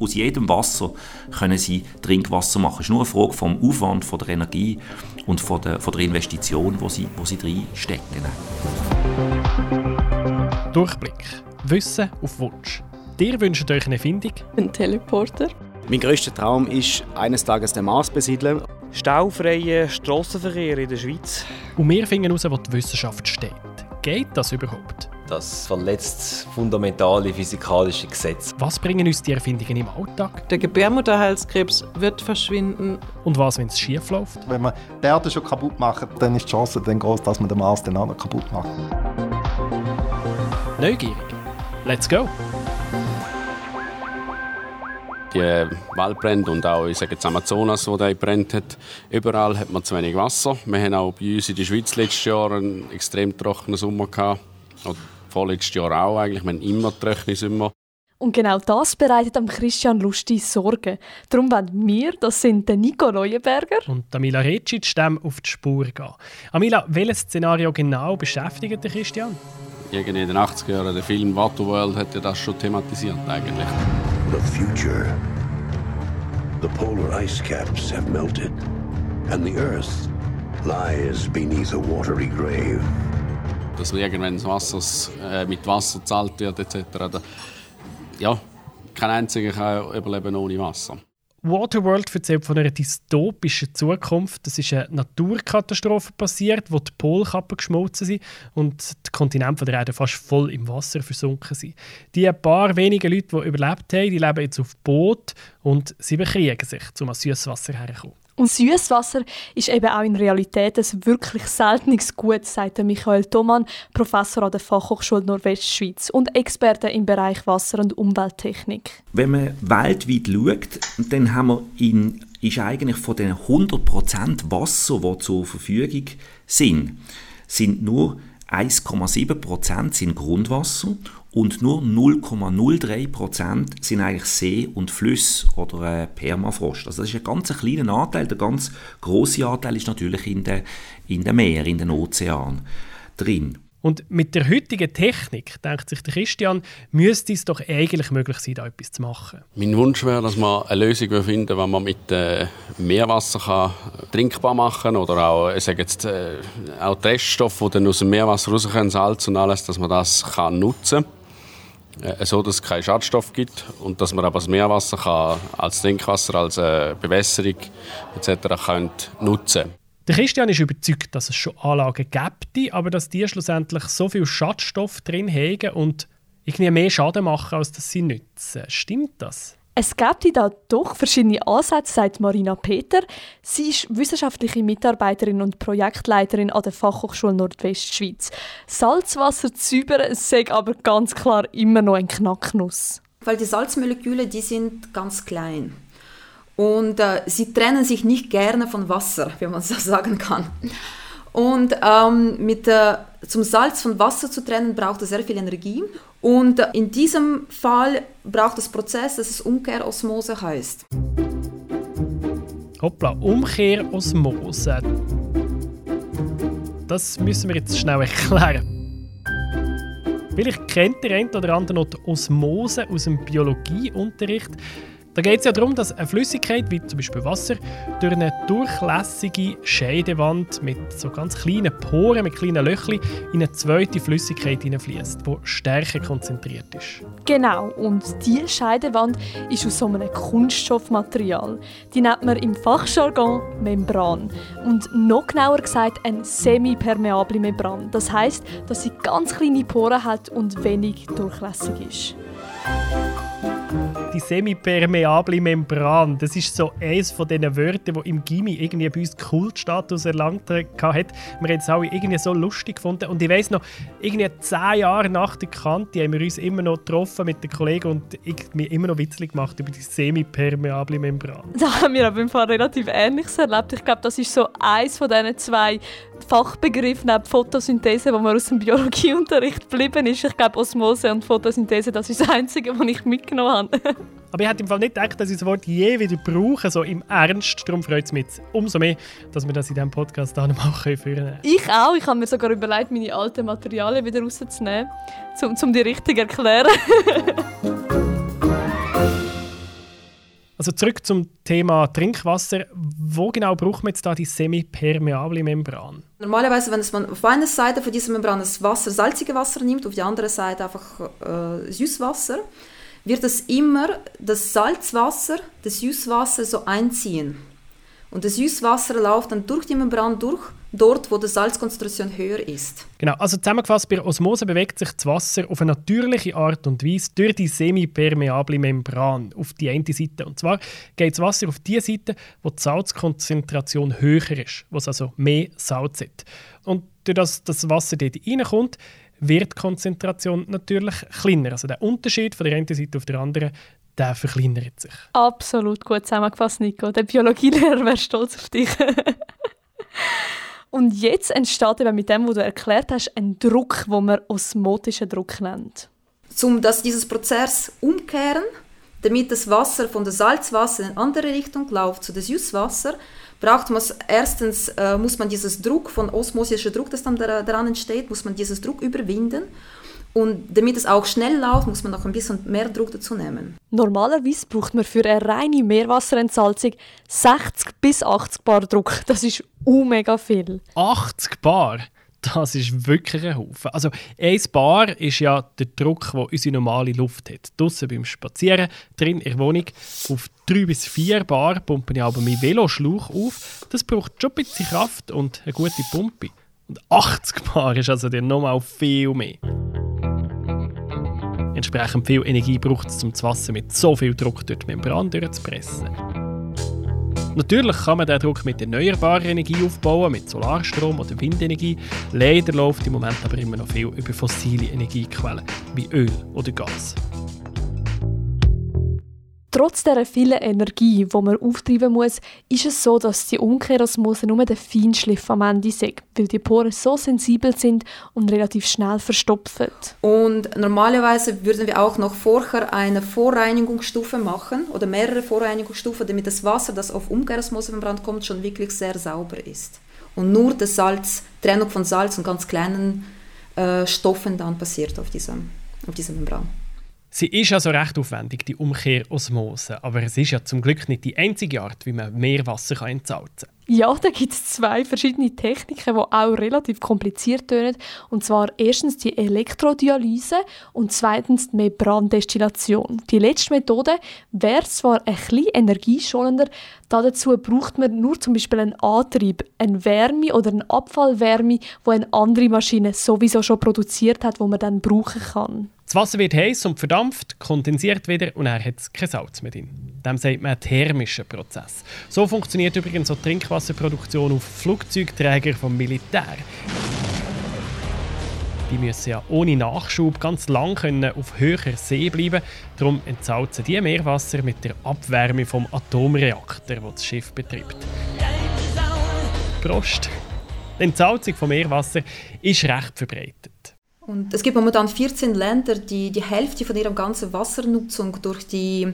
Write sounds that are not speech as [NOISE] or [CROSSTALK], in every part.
Aus jedem Wasser können sie Trinkwasser machen. Es ist nur eine Frage vom Aufwand, von der Energie und von der, von der Investition, die sie, wo sie reinstecken. Durchblick. Wissen auf Wunsch. Dir wünscht euch eine Erfindung? Ein Teleporter. Mein grösster Traum ist, eines Tages den Mars besiedeln. Staufreie Strassenverkehr in der Schweiz. Und wir finden heraus, wo die Wissenschaft steht. Geht das überhaupt? Das verletzt fundamentale physikalische Gesetze. Was bringen uns die Erfindungen im Alltag? Der Gebärmutterhalskrebs wird verschwinden. Und was, wenn es schief läuft? Wenn man die Erde schon kaputt macht, dann ist die Chance dann groß, dass man den Mars dann auch noch kaputt macht. Neugierig. Let's go! die Waldbrände und auch ich sage jetzt Amazonas, wo der brennt hat. Überall hat man zu wenig Wasser. Wir haben auch bei uns in der Schweiz letztes Jahr einen extrem trockenen Sommer gehabt. Und vorletztes Jahr auch eigentlich. Wir haben immer trockene Sommer. Und genau das bereitet am Christian Lusti Sorgen. Darum wollen wir, das sind der Nico Neuenberger und Amila Recic, dem auf die Spur gehen. Amila, welches Szenario genau beschäftigt den Christian? Irgendwie in den 80er Jahren, der Film Waterworld hat ja das schon thematisiert eigentlich. The future. The polar ice caps have melted, and the Earth lies beneath a watery grave. Dass irgendwann das Wasser äh, mit Wasser gezahlt wird etc. Ja, kein einziger kann überleben ohne Wasser. Waterworld erzählt von einer dystopischen Zukunft. Es ist eine Naturkatastrophe passiert, wo die Polkappen geschmolzen sind und die Kontinente der Erde fast voll im Wasser versunken sind. Die paar wenigen Leute, die überlebt haben, die leben jetzt auf Boot und sie bekriegen sich, um an Süßwasser herzukommen. Und Süßwasser ist eben auch in Realität ein wirklich seltenes Gut, sagt Michael Thomann, Professor an der Fachhochschule Nordwestschweiz und Experte im Bereich Wasser- und Umwelttechnik. Wenn man weltweit schaut, dann haben wir in, ist eigentlich von den 100% Wasser, die zur Verfügung sind, sind nur 1,7% sind Grundwasser und nur 0,03% sind eigentlich See und Flüsse oder äh, Permafrost. Also das ist ein ganz kleiner Anteil. Der ganz große Anteil ist natürlich in den in den Meeren, in den Ozeanen drin. Und mit der heutigen Technik, denkt sich der Christian, müsste es doch eigentlich möglich sein, da etwas zu machen. Mein Wunsch wäre, dass man eine Lösung finden die man mit äh, Meerwasser kann trinkbar machen kann. Oder auch, ich sage jetzt, äh, auch die Reststoffe, die dann aus dem Meerwasser rauskommen, Salz und alles, dass man das kann nutzen kann. Äh, so, dass es keinen Schadstoff gibt und dass man aber das Meerwasser kann als Trinkwasser, als äh, Bewässerung etc. Kann nutzen. Der Christian ist überzeugt, dass es schon Anlagen gibt, aber dass die schlussendlich so viel Schadstoff drin haben und irgendwie mehr Schaden machen, als dass sie nützen. Stimmt das? Es gibt da doch verschiedene Ansätze, sagt Marina Peter. Sie ist wissenschaftliche Mitarbeiterin und Projektleiterin an der Fachhochschule Nordwestschweiz. Salzwasser zu säubern sei aber ganz klar immer noch ein Knacknuss. Weil die Salzmoleküle, die sind ganz klein. Und äh, sie trennen sich nicht gerne von Wasser, wenn man so [LAUGHS] sagen kann. Und ähm, mit, äh, zum Salz von Wasser zu trennen, braucht es sehr viel Energie. Und in diesem Fall braucht es Prozess, das es Umkehrosmose heißt. Hoppla, Umkehrosmose. Das müssen wir jetzt schnell erklären. Vielleicht kennt der eine oder andere noch die Osmose aus dem Biologieunterricht. Da geht es ja darum, dass eine Flüssigkeit, wie zum Beispiel Wasser, durch eine durchlässige Scheidewand mit so ganz kleinen Poren, mit kleinen Löchern, in eine zweite Flüssigkeit hineinfließt, die stärker konzentriert ist. Genau, und diese Scheidewand ist aus so einem Kunststoffmaterial. Die nennt man im Fachjargon Membran. Und noch genauer gesagt eine semipermeable Membran. Das heißt, dass sie ganz kleine Poren hat und wenig durchlässig ist die semipermeable Membran. Das ist so eines von diesen Wörtern, die im Gimmi irgendwie bei uns Kultstatus erlangt hat. Wir haben es alle irgendwie so lustig gefunden. Und ich weiss noch, irgendwie zehn Jahre nach der Kante haben wir uns immer noch getroffen mit den Kollegen und ich mir immer noch witzig gemacht über die semipermeable Membran. Da haben wir aber im Fall relativ Ähnliches erlebt. Ich glaube, das ist so eins von diesen zwei Fachbegriffen neben Photosynthese, wo man aus dem Biologieunterricht geblieben ist. Ich glaube, Osmose und Photosynthese, das ist das Einzige, was ich mitgenommen habe. Aber ich hätte im Fall nicht gedacht, dass ich das Wort je wieder brauche, so im Ernst. Darum freut es mich umso mehr, dass wir das in diesem Podcast auch noch führen können. Ich auch. Ich habe mir sogar überlegt, meine alten Materialien wieder rauszunehmen, um, um die richtig zu erklären. [LAUGHS] Also zurück zum Thema Trinkwasser. Wo genau braucht man jetzt da die semipermeable Membran? Normalerweise, wenn man auf einer Seite von dieser Membran das Wasser, salzige Wasser nimmt, auf die andere Seite einfach äh, Süßwasser, wird es immer das Salzwasser, das Süßwasser so einziehen. Und das Süßwasser läuft dann durch die Membran durch, dort, wo die Salzkonzentration höher ist. Genau, also zusammengefasst, bei Osmose bewegt sich das Wasser auf eine natürliche Art und Weise durch die semipermeable Membran auf die eine Seite. Und zwar geht das Wasser auf die Seite, wo die Salzkonzentration höher ist, wo es also mehr Salz hat. Und durch das das Wasser dort reinkommt, wird die Konzentration natürlich kleiner. Also der Unterschied von der einen Seite auf der anderen, der verkleinert sich. Absolut gut zusammengefasst, Nico. Der Biologielehrer wäre stolz auf dich. [LAUGHS] Und jetzt entsteht eben mit dem, was du erklärt hast, ein Druck, den man osmotischen Druck nennt. Um das, dieses Prozess umkehren, damit das Wasser von der Salzwasser in eine andere Richtung läuft zu dem Süßwasser, braucht man erstens äh, muss man dieses Druck von osmosischer Druck, das dann daran entsteht, muss man dieses Druck überwinden. Und damit es auch schnell läuft, muss man noch ein bisschen mehr Druck dazu nehmen. Normalerweise braucht man für eine reine Meerwasserentsalzung 60 bis 80 Bar Druck. Das ist mega viel. 80 Bar? Das ist wirklich ein Haufen. Also 1 Bar ist ja der Druck, den unsere normale Luft hat. Draussen beim Spazieren, drin in der Wohnung. Auf 3 bis 4 Bar pumpe ich aber meinen Veloschlauch auf. Das braucht schon ein bisschen Kraft und eine gute Pumpe. Und 80 Bar ist also dann nochmal viel mehr. Entsprechend viel Energie braucht es, um das Wasser mit so viel Druck durch die Membran durchzupressen. Natürlich kann man den Druck mit erneuerbarer Energie aufbauen, mit Solarstrom oder Windenergie. Leider läuft im Moment aber immer noch viel über fossile Energiequellen wie Öl oder Gas. Trotz der vielen Energie, die man auftreiben muss, ist es so, dass die Umkehrosmose nur der Feinschliff am Ende ist, weil die Poren so sensibel sind und relativ schnell verstopfen. Und normalerweise würden wir auch noch vorher eine Vorreinigungsstufe machen oder mehrere Vorreinigungsstufen, damit das Wasser, das auf Umkehrosmosemembran kommt, schon wirklich sehr sauber ist. Und nur das Salz, Trennung von Salz und ganz kleinen äh, Stoffen dann passiert auf dieser, auf dieser Membran. Sie ist also recht aufwendig, die Umkehrosmose, aber es ist ja zum Glück nicht die einzige Art, wie man Meerwasser entsalzen kann. Ja, da gibt es zwei verschiedene Techniken, die auch relativ kompliziert tönen. Und zwar erstens die Elektrodialyse und zweitens die Membrandestillation. Die letzte Methode wäre zwar ein bisschen energieschonender, dazu braucht man nur zum Beispiel einen Antrieb, eine Wärme oder eine Abfallwärme, die eine andere Maschine sowieso schon produziert hat, wo man dann brauchen kann. Das Wasser wird heiß und verdampft, kondensiert wieder und er hat kein Salz mehr drin. Dem sagt man thermischen Prozess. So funktioniert übrigens auch Trinkwasserproduktion auf Flugzeugträgern vom Militär. Die müssen ja ohne Nachschub ganz lang können auf höherer See bleiben. Darum entsalzen die Meerwasser mit der Abwärme vom Atomreaktor, der das Schiff betreibt. Prost! Die Entsalzung von Meerwasser ist recht verbreitet. Und es gibt momentan 14 Länder, die die Hälfte von ihrer ganzen Wassernutzung durch die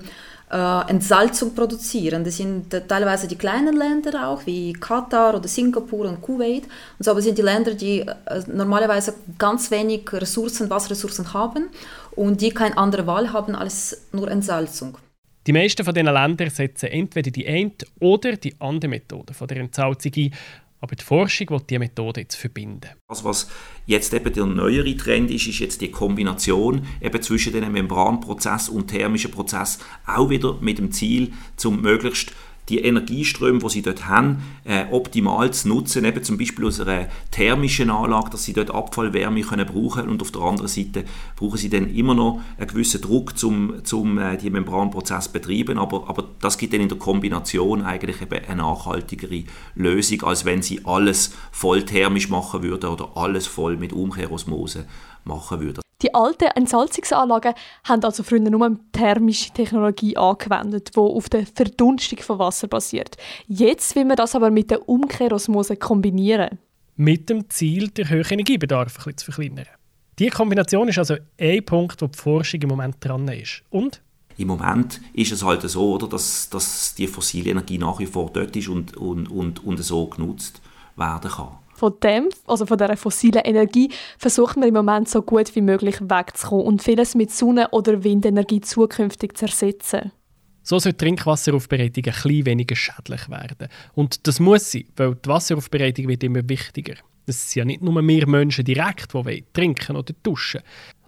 äh, Entsalzung produzieren. Das sind teilweise die kleinen Länder auch, wie Katar oder Singapur und Kuwait. Und so aber sind die Länder, die äh, normalerweise ganz wenig Ressourcen, Wasserressourcen haben und die keine andere Wahl haben als nur Entsalzung. Die meisten von diesen Ländern setzen entweder die eine oder die andere Methode von der Entsalzung ein aber die Forschung will diese Methode jetzt verbinden. Also was jetzt eben der neuere Trend ist, ist jetzt die Kombination eben zwischen dem Membranprozess und thermischen Prozess auch wieder mit dem Ziel, zum möglichst die Energieströme, die sie dort haben, äh, optimal zu nutzen, eben zum Beispiel aus einer thermischen Anlage, dass sie dort Abfallwärme können brauchen und auf der anderen Seite brauchen sie dann immer noch einen gewissen Druck, um zum äh, die Membranprozess zu betreiben, aber, aber das gibt dann in der Kombination eigentlich eben eine nachhaltigere Lösung, als wenn sie alles voll thermisch machen würden oder alles voll mit Umkehrosmose machen würden. Die alten Entsalzungsanlagen haben also früher nur thermische Technologie angewendet, die auf der Verdunstung von Wasser basiert. Jetzt will man das aber mit der Umkehrosmose kombinieren. Mit dem Ziel, den hohen Energiebedarf ein bisschen zu verkleinern. Diese Kombination ist also ein Punkt, wo die Forschung im Moment dran ist. Und? Im Moment ist es halt so, oder, dass, dass die fossile Energie nach wie vor dort ist und, und, und, und so genutzt werden kann von dem, also von dieser fossilen Energie, versucht man im Moment so gut wie möglich wegzukommen und vieles mit Sonne- oder Windenergie zukünftig zu ersetzen. So soll die Trinkwasseraufbereitung ein bisschen weniger schädlich werden. Und das muss sie, weil die Wasseraufbereitung wird immer wichtiger. Es sind ja nicht nur wir Menschen direkt, die trinken oder duschen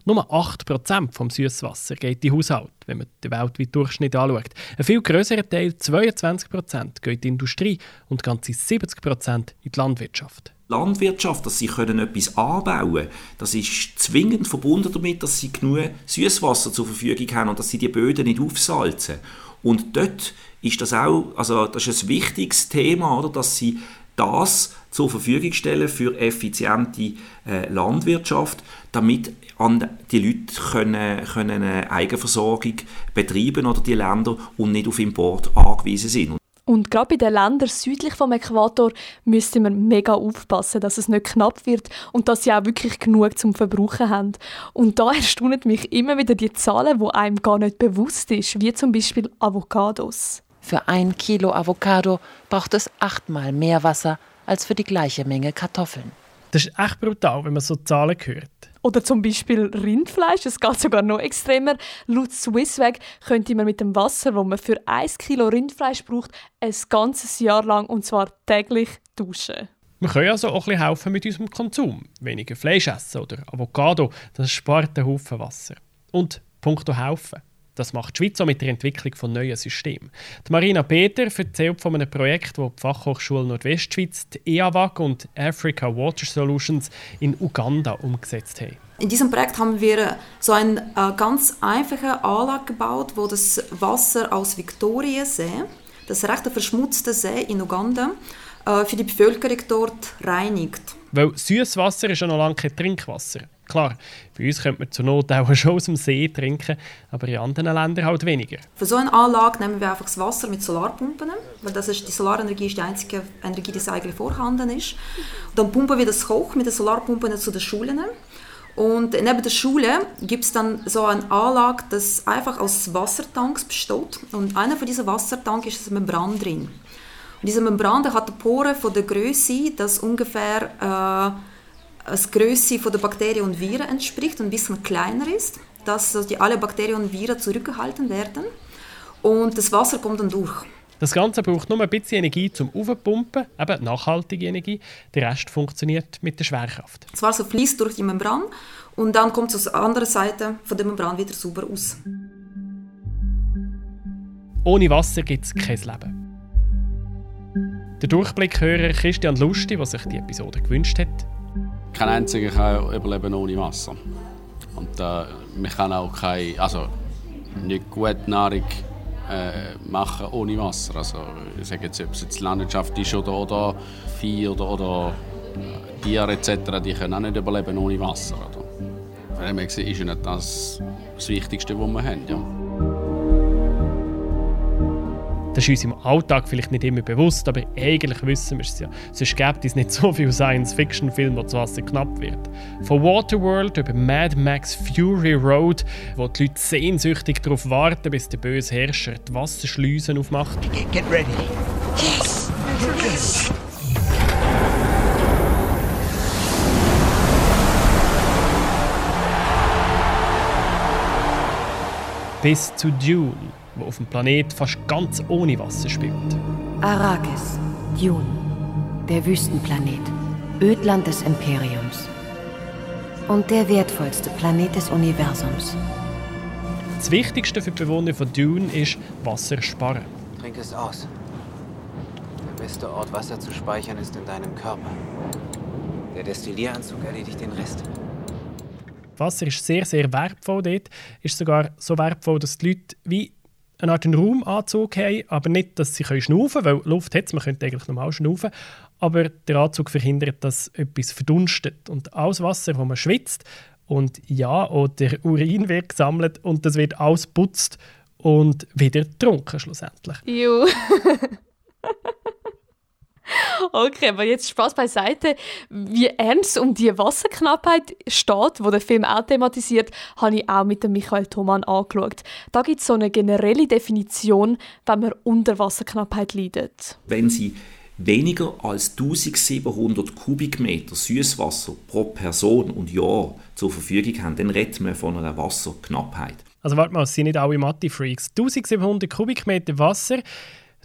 nur 8% vom Süßwasser geht in Haushalt, wenn man den weltweiten Durchschnitt anschaut. Ein viel größerer Teil, 22%, geht in die Industrie und ganze 70% in die Landwirtschaft. Landwirtschaft, dass sie können etwas anbauen können, das ist zwingend verbunden damit, dass sie genug Süßwasser zur Verfügung haben und dass sie die Böden nicht aufsalzen. Und dort ist das auch, also das ist ein wichtiges Thema, oder, dass sie das zur Verfügung stellen für effiziente äh, Landwirtschaft, damit an die Leute können, können eine Eigenversorgung betreiben oder die Länder und nicht auf Import angewiesen sind. Und gerade bei den Ländern südlich vom Äquator müsste man mega aufpassen, dass es nicht knapp wird und dass sie auch wirklich genug zum Verbrauchen haben. Und da [LAUGHS] erstaunen mich immer wieder die Zahlen, wo einem gar nicht bewusst ist, wie zum Beispiel Avocados. Für ein Kilo Avocado braucht es achtmal mehr Wasser als für die gleiche Menge Kartoffeln. Das ist echt brutal, wenn man so Zahlen hört. Oder zum Beispiel Rindfleisch, das geht sogar noch extremer. Laut Swissweg könnte man mit dem Wasser, das man für 1 Kilo Rindfleisch braucht, ein ganzes Jahr lang und zwar täglich duschen. Wir können also auch ein bisschen helfen mit unserem Konsum. Weniger Fleisch essen oder Avocado, das spart einen Haufen Wasser. Und punkto helfen. Das macht die Schweiz auch mit der Entwicklung von neuen Systemen. Die Marina Peter erzählt von einem Projekt, das die Fachhochschule Nordwestschweiz, die EAWAG und Africa Water Solutions in Uganda umgesetzt haben. In diesem Projekt haben wir so eine äh, ganz einfache Anlage gebaut, wo das Wasser aus Victoriasee, das recht verschmutzte See in Uganda, äh, für die Bevölkerung dort reinigt. Weil Süßwasser ist ja noch lange kein Trinkwasser. Klar, bei uns könnte man zur Not auch schon aus dem See trinken, aber in anderen Ländern halt weniger. Für so eine Anlage nehmen wir einfach das Wasser mit Solarpumpen, weil das ist, die Solarenergie ist die einzige Energie, die eigentlich vorhanden ist. Und dann pumpen wir das hoch mit den Solarpumpen zu den Schulen. Und neben der Schule gibt es dann so eine Anlage, das einfach aus Wassertanks besteht. Und einer von diesen Wassertanks ist eine Membran drin. Und diese Membran hat eine Pore von der Größe, das ungefähr äh, als Größe der Bakterien und Viren entspricht und ein bisschen kleiner ist, dass die alle Bakterien und Viren zurückgehalten werden und das Wasser kommt dann durch. Das Ganze braucht nur ein bisschen Energie zum Aufpumpen, eben nachhaltige Energie. Der Rest funktioniert mit der Schwerkraft. Das Wasser fließt durch die Membran und dann kommt es aus der anderen Seite von der Membran wieder sauber aus. Ohne Wasser gibt es kein Leben. Der Durchblickhörer Christian Lustig, der sich die Episode gewünscht hat, kein einziger kann überleben ohne Wasser. Und äh, man kann auch keine, also nicht gute Nahrung äh, machen ohne Wasser. Also ich sage jetzt, ob es jetzt Landwirtschaft ist oder, oder Vieh oder, oder äh, Tiere etc., die können auch nicht überleben ohne Wasser. Oder? Von dem ist nicht das das Wichtigste, was wir haben. Ja. Das ist uns im Alltag vielleicht nicht immer bewusst, aber eigentlich wissen wir es ja. Sonst gibt es nicht so viele Science-Fiction-Filme, wo das Wasser knapp wird. Von Waterworld über Mad Max Fury Road, wo die Leute sehnsüchtig darauf warten, bis der böse Herrscher die Wasserschleusen aufmacht. Get ready. Yes! Yes! Bis zu Dune wo auf dem Planet fast ganz ohne Wasser spielt. Arrakis, Dune, der Wüstenplanet, Ödland des Imperiums und der wertvollste Planet des Universums. Das Wichtigste für die Bewohner von Dune ist Wasser sparen. Trink es aus. Der beste Ort, Wasser zu speichern, ist in deinem Körper. Der Destillieranzug erledigt den Rest. Wasser ist sehr, sehr wertvoll dort. Ist sogar so wertvoll, dass die Leute wie eine Art Raumanzug haben, aber nicht, dass sie schnaufen können, weil Luft hat man könnte eigentlich normal schnaufen, aber der Anzug verhindert, dass etwas verdunstet. Und alles Wasser, das man schwitzt, und ja, oder Urin wird gesammelt und das wird ausputzt und wieder getrunken schlussendlich. Juh. [LAUGHS] Okay, aber jetzt Spaß beiseite. Wie ernst um die Wasserknappheit steht, wo der Film auch thematisiert, habe ich auch mit dem Michael Thoman angeschaut. Da gibt es so eine generelle Definition, wenn man unter Wasserknappheit leidet. Wenn Sie weniger als 1700 Kubikmeter Süßwasser pro Person und Jahr zur Verfügung haben, dann redet man von einer Wasserknappheit. Also warte mal, sind nicht alle Mathe-Freaks. 1700 Kubikmeter Wasser,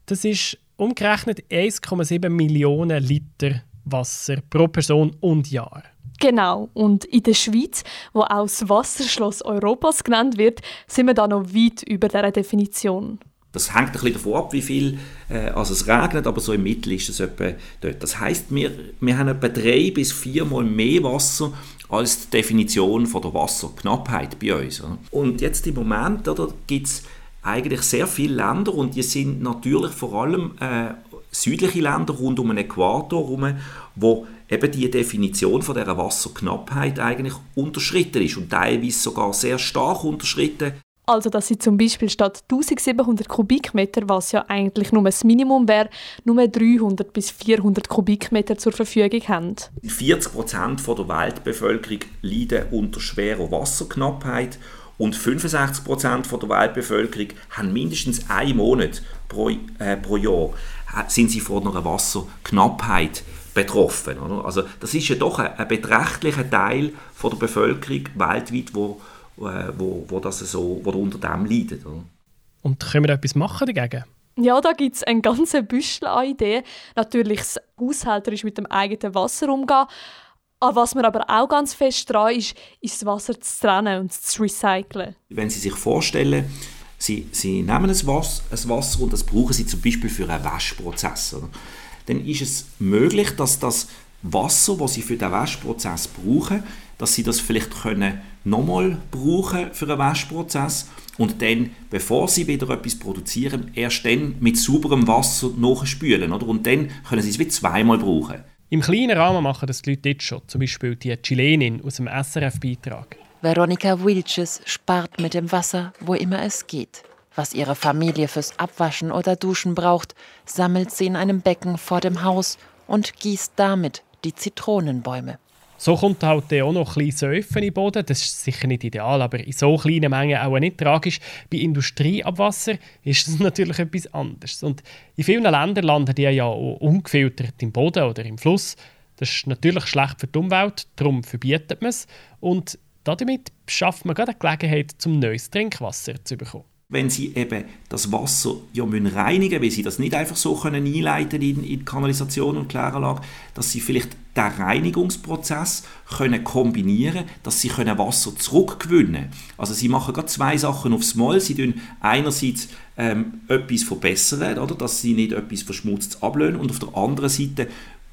das ist umgerechnet 1,7 Millionen Liter Wasser pro Person und Jahr. Genau. Und in der Schweiz, wo auch das Wasserschloss Europas genannt wird, sind wir da noch weit über dieser Definition. Das hängt ein bisschen davon ab, wie viel äh, also es regnet, aber so im Mittel ist es etwa dort. Das heißt, wir, wir haben etwa drei bis viermal mehr Wasser als die Definition von der Wasserknappheit bei uns. Und jetzt im Moment gibt es eigentlich sehr viele Länder und die sind natürlich vor allem äh, südliche Länder rund um den Äquator herum, wo eben die Definition von der Wasserknappheit eigentlich unterschritten ist und teilweise sogar sehr stark unterschritten. Also, dass sie zum Beispiel statt 1700 Kubikmeter, was ja eigentlich nur das Minimum wäre, nur 300 bis 400 Kubikmeter zur Verfügung haben. 40 Prozent der Weltbevölkerung leiden unter schwerer Wasserknappheit und 65 Prozent der Weltbevölkerung haben mindestens einen Monat pro, äh, pro Jahr sind sie von einer Wasserknappheit betroffen. Oder? Also das ist ja doch ein, ein beträchtlicher Teil von der Bevölkerung weltweit, wo, äh, wo, wo, das so, wo unter dem leidet. Oder? Und können wir etwas machen dagegen? Ja, da gibt es ein ganzes Büschel an Ideen. Natürlich das haushälterisch mit dem eigenen Wasser umgehen. Aber was man aber auch ganz fest dran ist, ist das Wasser zu trennen und zu recyceln. Wenn Sie sich vorstellen, Sie, Sie nehmen ein Wasser, ein Wasser und das brauchen Sie zum Beispiel für einen Waschprozess. Oder? Dann ist es möglich, dass das Wasser, das Sie für den Waschprozess brauchen, dass Sie das vielleicht können nochmal brauchen für einen Waschprozess und dann, bevor Sie wieder etwas produzieren, erst dann mit sauberem Wasser nachspülen. Oder? Und dann können Sie es wie zweimal brauchen. Im kleinen Rahmen machen das die Leute jetzt schon, zum Beispiel die Chilenin aus dem SRF-Beitrag. Veronika Wilches spart mit dem Wasser, wo immer es geht. Was ihre Familie fürs Abwaschen oder Duschen braucht, sammelt sie in einem Becken vor dem Haus und gießt damit die Zitronenbäume. So kommt halt auch noch ein bisschen Säufen den Boden. Das ist sicher nicht ideal, aber in so kleinen Mengen auch nicht tragisch. Bei Industrieabwasser ist das [LAUGHS] natürlich etwas anderes. Und in vielen Ländern landen die ja auch ungefiltert im Boden oder im Fluss. Das ist natürlich schlecht für die Umwelt, darum verbietet man es. Und damit schafft man gerade eine Gelegenheit, zum neues Trinkwasser zu bekommen. Wenn Sie eben das Wasser ja müssen reinigen weil Sie das nicht einfach so können einleiten in, in Kanalisation und Kläranlage, dass Sie vielleicht den Reinigungsprozess können kombinieren dass Sie können Wasser zurückgewinnen Also Sie machen gerade zwei Sachen aufs Mal. Sie tun einerseits ähm, etwas verbessern, oder, dass Sie nicht etwas Verschmutztes ablösen und auf der anderen Seite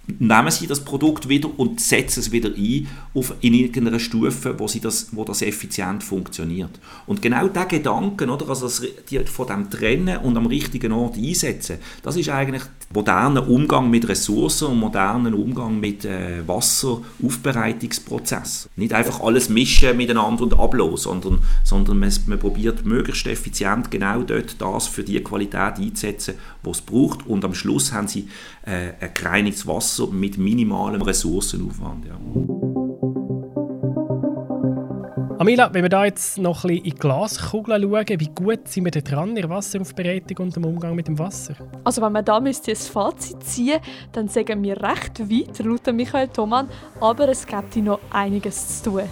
nehmen sie das Produkt wieder und setzen es wieder ein auf, in irgendeiner Stufe, wo, sie das, wo das effizient funktioniert. Und genau der Gedanken, oder, also das, die, von dem Trennen und am richtigen Ort einsetzen, das ist eigentlich moderner Umgang mit Ressourcen und moderner Umgang mit äh, Wasseraufbereitungsprozess. Nicht einfach alles mischen miteinander und ablosen, sondern, sondern man, man probiert möglichst effizient genau dort das für die Qualität einzusetzen, was es braucht und am Schluss haben sie äh, ein gereinigtes Wasser mit minimalem Ressourcenaufwand. Ja. Amila, wenn wir da jetzt noch ein bisschen in die Glaskugeln schauen, wie gut sind wir da dran in der Wasseraufbereitung und im Umgang mit dem Wasser? Also wenn man da müsste ein Fazit ziehen dann sagen wir recht weit, laut Michael Thomann, aber es gibt noch einiges zu tun.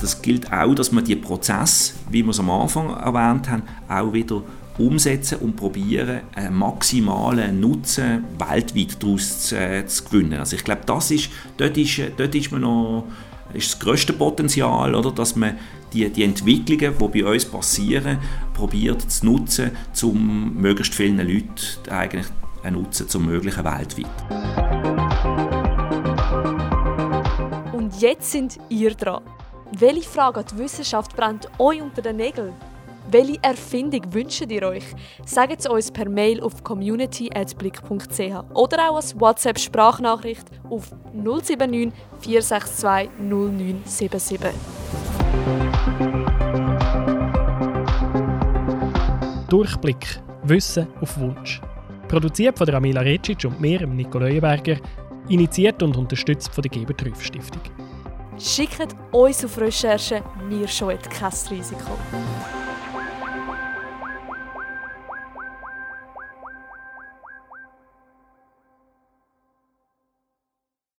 Das gilt auch, dass man die Prozesse, wie wir es am Anfang erwähnt haben, auch wieder umsetzen und probieren, einen maximalen Nutzen weltweit daraus zu, äh, zu gewinnen. Also ich glaube, das ist, dort ist, dort ist man noch ist das grösste Potenzial, oder, dass man die, die Entwicklungen, die bei uns passieren, probiert zu nutzen, um möglichst vielen Leuten eigentlich einen Nutzen zu ermöglichen weltweit. Und jetzt sind ihr dran. Welche Frage an die Wissenschaft brennt euch unter den Nägeln? Welche Erfindung wünscht ihr euch? Sagt es uns per Mail auf community.blick.ch oder auch als WhatsApp-Sprachnachricht auf 079 462 0977. Durchblick. Wissen auf Wunsch. Produziert von der Amila Recic und mir, Nico Leuenberger. Initiiert und unterstützt von der Geber Stiftung. Schickt uns auf Recherche, wir scheuen kein Risiko.